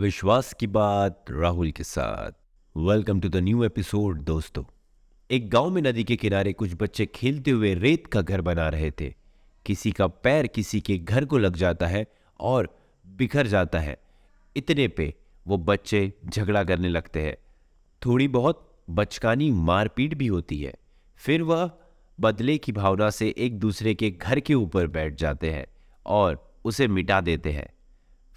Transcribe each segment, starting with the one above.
विश्वास की बात राहुल के साथ। Welcome to the new episode दोस्तों। एक गाँव में नदी के किनारे कुछ बच्चे खेलते हुए रेत का घर बना रहे थे। किसी का पैर किसी के घर को लग जाता है और बिखर जाता है। इतने पे वो बच्चे झगड़ा करने लगते हैं। थोड़ी बहुत बचकानी मारपीट भी होती है। फिर वह बदले की भावना से एक दूसरे के घर के ऊपर बैठ जाते हैं और उसे मिटा देते हैं।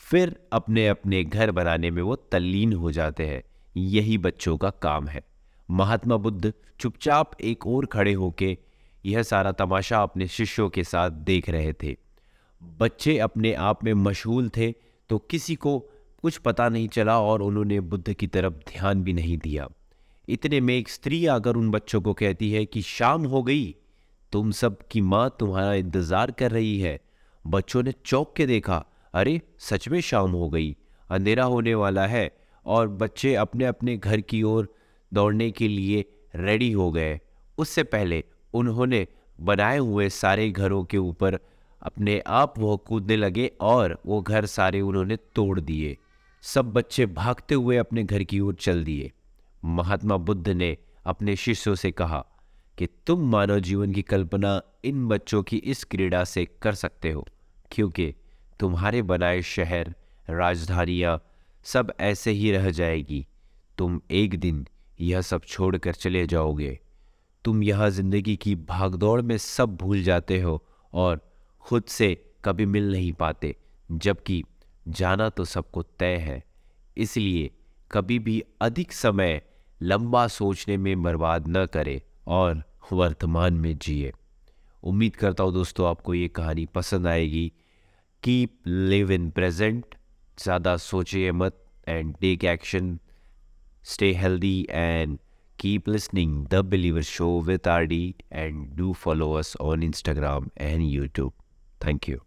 फिर अपने अपने घर बनाने में वो तल्लीन हो जाते हैं। यही बच्चों का काम है। महात्मा बुद्ध चुपचाप एक और खड़े होके यह सारा तमाशा अपने शिष्यों के साथ देख रहे थे। बच्चे अपने आप में मशहूल थे तो किसी को कुछ पता नहीं चला और उन्होंने बुद्ध की तरफ़ ध्यान भी नहीं दिया। इतने में एक स्त्री आकर उन बच्चों को कहती है कि, शाम हो गई। तुम सब की माँ तुम्हारा इंतज़ार कर रही है। बच्चों ने चौंक के देखा। अरे, सच में शाम हो गई। अंधेरा होने वाला है और बच्चे अपने अपने घर की ओर दौड़ने के लिए रेडी हो गए। उससे पहले उन्होंने बनाए हुए सारे घरों के ऊपर अपने आप वो कूदने लगे और वो घर सारे उन्होंने तोड़ दिए। सब बच्चे भागते हुए अपने घर की ओर चल दिए। महात्मा बुद्ध ने अपने शिष्यों से कहा कि तुम मानव जीवन की कल्पना इन बच्चों की इस क्रीड़ा से कर सकते हो, क्योंकि तुम्हारे बनाए शहर, राजधानियाँ सब ऐसे ही रह जाएगी। तुम एक दिन यह सब छोड़कर चले जाओगे। तुम यह ज़िंदगी की भागदौड़ में सब भूल जाते हो और खुद से कभी मिल नहीं पाते, जबकि जाना तो सबको तय है। इसलिए कभी भी अधिक समय लंबा सोचने में बर्बाद न करें और वर्तमान में जिए। उम्मीद करता हूँ दोस्तों आपको ये कहानी पसंद आएगी। कीप लिव इन प्रेजेंट ज़्यादा सोचिए मत and take action stay healthy and keep listening the believer show with rd and do follow us on instagram and youtube thank you